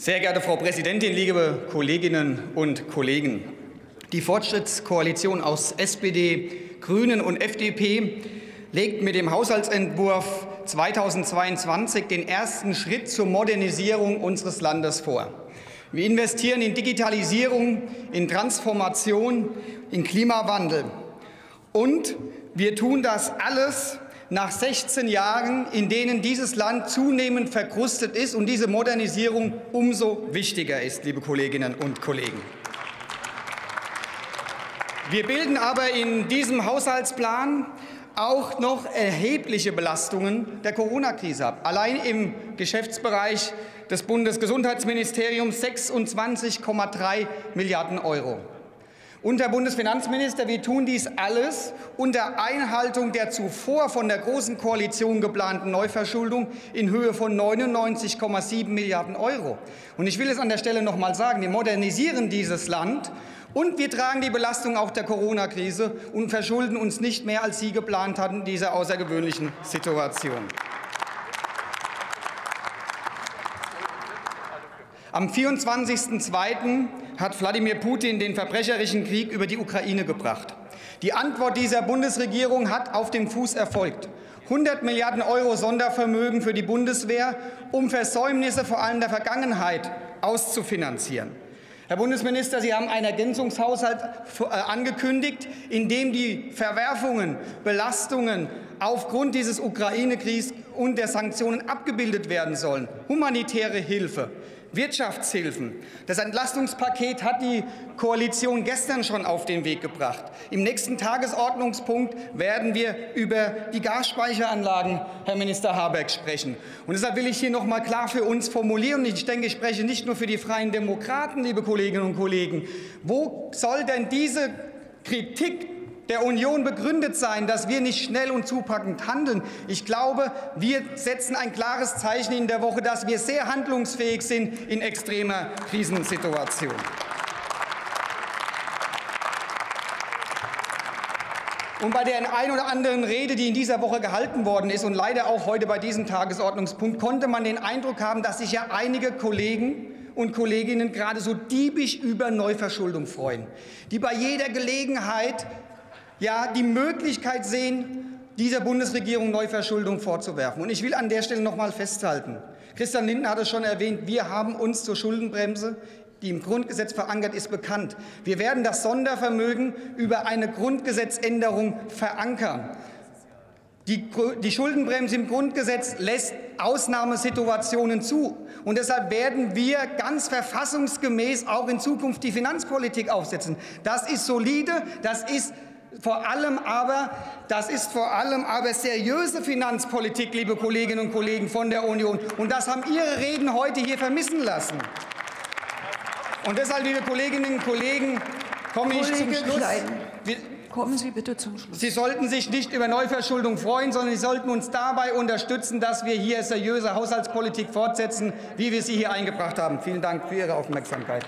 Sehr geehrte Frau Präsidentin, liebe Kolleginnen und Kollegen! Die Fortschrittskoalition aus SPD, Grünen und FDP legt mit dem Haushaltsentwurf 2022 den ersten Schritt zur Modernisierung unseres Landes vor. Wir investieren in Digitalisierung, in Transformation, in Klimawandel. Und wir tun das alles nach 16 Jahren, in denen dieses Land zunehmend verkrustet ist und diese Modernisierung umso wichtiger ist, liebe Kolleginnen und Kollegen. Wir bilden aber in diesem Haushaltsplan auch noch erhebliche Belastungen der Corona-Krise ab. Allein im Geschäftsbereich des Bundesgesundheitsministeriums 26,3 Milliarden Euro. Und Herr Bundesfinanzminister, wir tun dies alles unter Einhaltung der zuvor von der Großen Koalition geplanten Neuverschuldung in Höhe von 99,7 Milliarden Euro. Und ich will es an der Stelle noch mal sagen, wir modernisieren dieses Land und wir tragen die Belastung auch der Corona-Krise und verschulden uns nicht mehr, als Sie geplant hatten, in dieser außergewöhnlichen Situation. Am 24.02. hat Wladimir Putin den verbrecherischen Krieg über die Ukraine gebracht. Die Antwort dieser Bundesregierung hat auf dem Fuß erfolgt. 100 Milliarden Euro Sondervermögen für die Bundeswehr, um Versäumnisse vor allem der Vergangenheit auszufinanzieren. Herr Bundesminister, Sie haben einen Ergänzungshaushalt äh, angekündigt, in dem die Verwerfungen, Belastungen aufgrund dieses Ukraine-Kriegs und der Sanktionen abgebildet werden sollen. Humanitäre Hilfe, Wirtschaftshilfen. Das Entlastungspaket hat die Koalition gestern schon auf den Weg gebracht. Im nächsten Tagesordnungspunkt werden wir über die Gasspeicheranlagen, Herr Minister Habeck, sprechen. Und deshalb will ich hier noch mal klar für uns formulieren, ich denke, ich spreche nicht nur für die Freien Demokraten, liebe Kolleginnen und Kollegen, wo soll denn diese Kritik der Union begründet sein, dass wir nicht schnell und zupackend handeln. Ich glaube, wir setzen ein klares Zeichen in der Woche, dass wir sehr handlungsfähig sind in extremer Krisensituation. Und bei der ein oder anderen Rede, die in dieser Woche gehalten worden ist und leider auch heute bei diesem Tagesordnungspunkt, konnte man den Eindruck haben, dass sich ja einige Kollegen und Kolleginnen gerade so diebisch über Neuverschuldung freuen, die bei jeder Gelegenheit ja, die Möglichkeit sehen, dieser Bundesregierung Neuverschuldung vorzuwerfen. Und ich will an der Stelle noch mal festhalten. Christian Lindner hat es schon erwähnt, wir haben uns zur Schuldenbremse die im Grundgesetz verankert ist, bekannt. Wir werden das Sondervermögen über eine Grundgesetzänderung verankern. Die, die, Schuldenbremse im Grundgesetz lässt Ausnahmesituationen zu. Und deshalb werden wir ganz verfassungsgemäß auch in Zukunft die Finanzpolitik aufsetzen. Das ist solide, das ist vor allem aber, das ist vor allem aber seriöse Finanzpolitik, liebe Kolleginnen und Kollegen von der Union. Und das haben Ihre Reden heute hier vermissen lassen. Und deshalb, liebe Kolleginnen und Kollegen, komme ich zum Schluss. Klein. Kommen Sie bitte zum Schluss. Sie sollten sich nicht über Neuverschuldung freuen, sondern Sie sollten uns dabei unterstützen, dass wir hier seriöse Haushaltspolitik fortsetzen, wie wir sie hier eingebracht haben. Vielen Dank für Ihre Aufmerksamkeit.